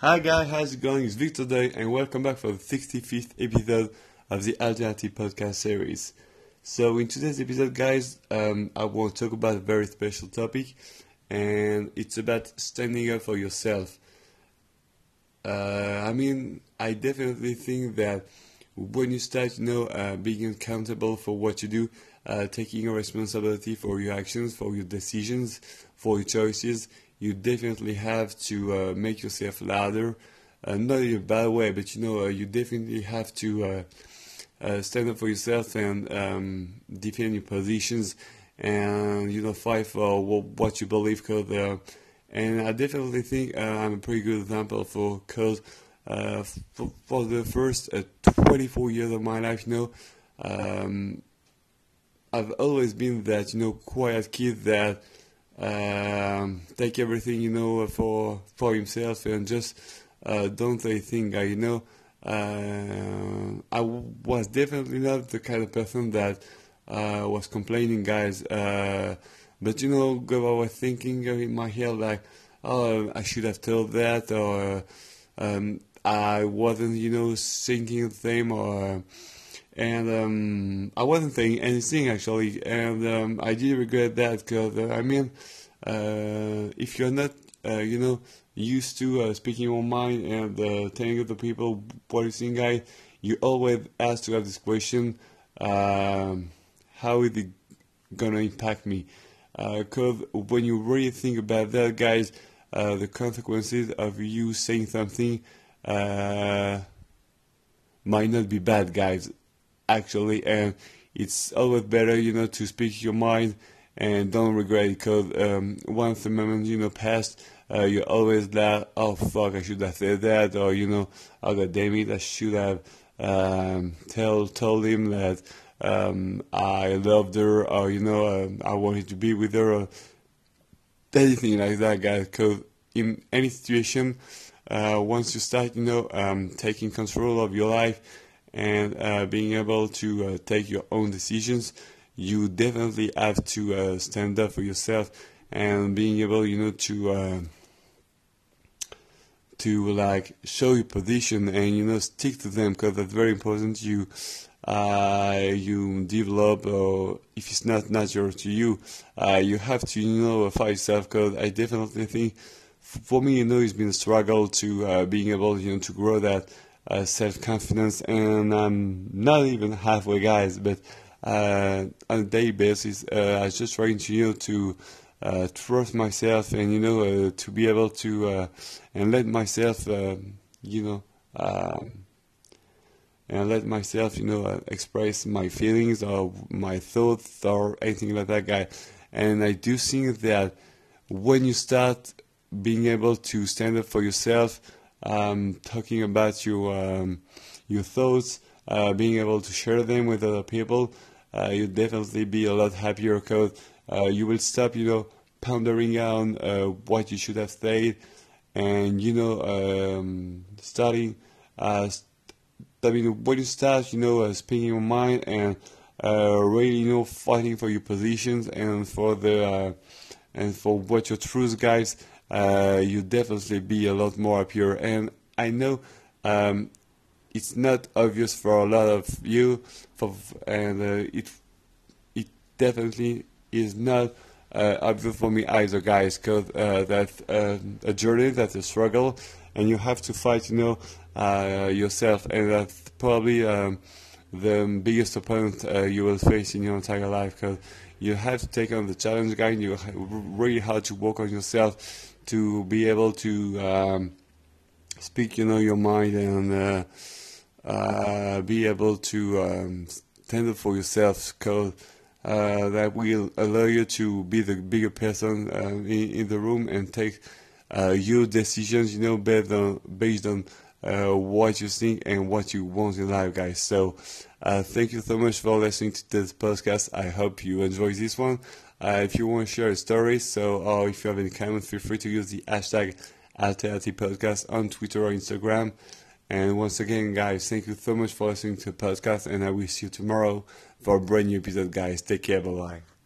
Hi guys, how's it going? It's Victor Day and welcome back for the 65th episode of the Alternative Podcast series. So in today's episode guys, um, I want to talk about a very special topic and it's about standing up for yourself. Uh, I mean, I definitely think that when you start, you know, uh, being accountable for what you do, uh, taking responsibility for your actions, for your decisions, for your choices, you definitely have to uh, make yourself louder. Uh, not in a bad way, but you know, uh, you definitely have to uh, uh, stand up for yourself and um, defend your positions and you know fight for what you believe. Cause, uh, and I definitely think I'm a pretty good example for cause for, for, the first 24 years of my life, you know. Um, I've always been that you know quiet kid that um, take everything you know for for himself and just uh, don't say things. You know, uh, I was definitely not the kind of person that uh, was complaining, guys. Uh, but you know, I was thinking in my head like, oh, I should have told that, or um, I wasn't, you know, thinking the same, or and um, I wasn't saying anything actually, and um, I did regret that because uh, I mean, uh, if you're not, uh, you know, used to uh, speaking your mind and uh, telling other people what you think, guy, you always ask to have this question: um, How is it gonna impact me? Because uh, when you really think about that, guys, the consequences of you saying something might not be bad, guys actually, and it's always better, you know, to speak your mind and don't regret it because um, once the moment, you know, passed, uh, you always that, oh fuck, I should have said that, or you know, oh god damn it, I should have um, tell told him that um, I loved her, or you know, uh, I wanted to be with her, or anything like that, guys. Because in any situation, uh, once you start, you know, um, taking control of your life and uh, being able to uh, take your own decisions, you definitely have to uh, stand up for yourself and being able, you know, to to like show your position and you know stick to them because that's very important. You uh, you develop, or if it's not natural to you, uh, you have to you know fight yourself. Because I definitely think, for me, you know, it's been a struggle to being able, you know, to grow that uh, self confidence, and I'm not even halfway, guys. But uh, on a daily basis, uh, I just trying to you know to uh, trust myself, and you know uh, to be able to uh, and let myself, you know. And let myself, you know, express my feelings or my thoughts or anything like that, guy. And I do think that when you start being able to stand up for yourself, um, talking about your um, your thoughts, uh, being able to share them with other people, uh, you'll definitely be a lot happier because uh, you will stop, you know, pondering on uh, what you should have said, and you know, um, starting. Uh, I mean, when you start, you know, speaking your mind and really, you know, fighting for your positions and for the and for what your truth, guys uh, you definitely be a lot more happier. And I know um, it's not obvious for a lot of you, for, and uh, it it definitely is not uh, obvious for me either, guys. Because uh, uh, a journey, that's a struggle, and you have to fight, you know, uh, yourself, and that's probably. Um, the biggest opponent uh, you will face in your entire life because you have to take on the challenge, guys. You really hard to work on yourself to be able to um, speak, you know, your mind and uh, uh, be able to um, stand up for yourself. Because uh, that will allow you to be the bigger person uh, in, in, the room and take uh, your decisions, you know, based on based on uh, what you think and what you want in life, guys. So, thank you so much for listening to this podcast. I hope you enjoy this one. Uh, if you want to share a story, so or if you have any comments, feel free to use the hashtag Alternative Podcast on Twitter or Instagram. And once again, guys, thank you so much for listening to the podcast, and I will see you tomorrow for a brand new episode, guys. Take care, bye bye.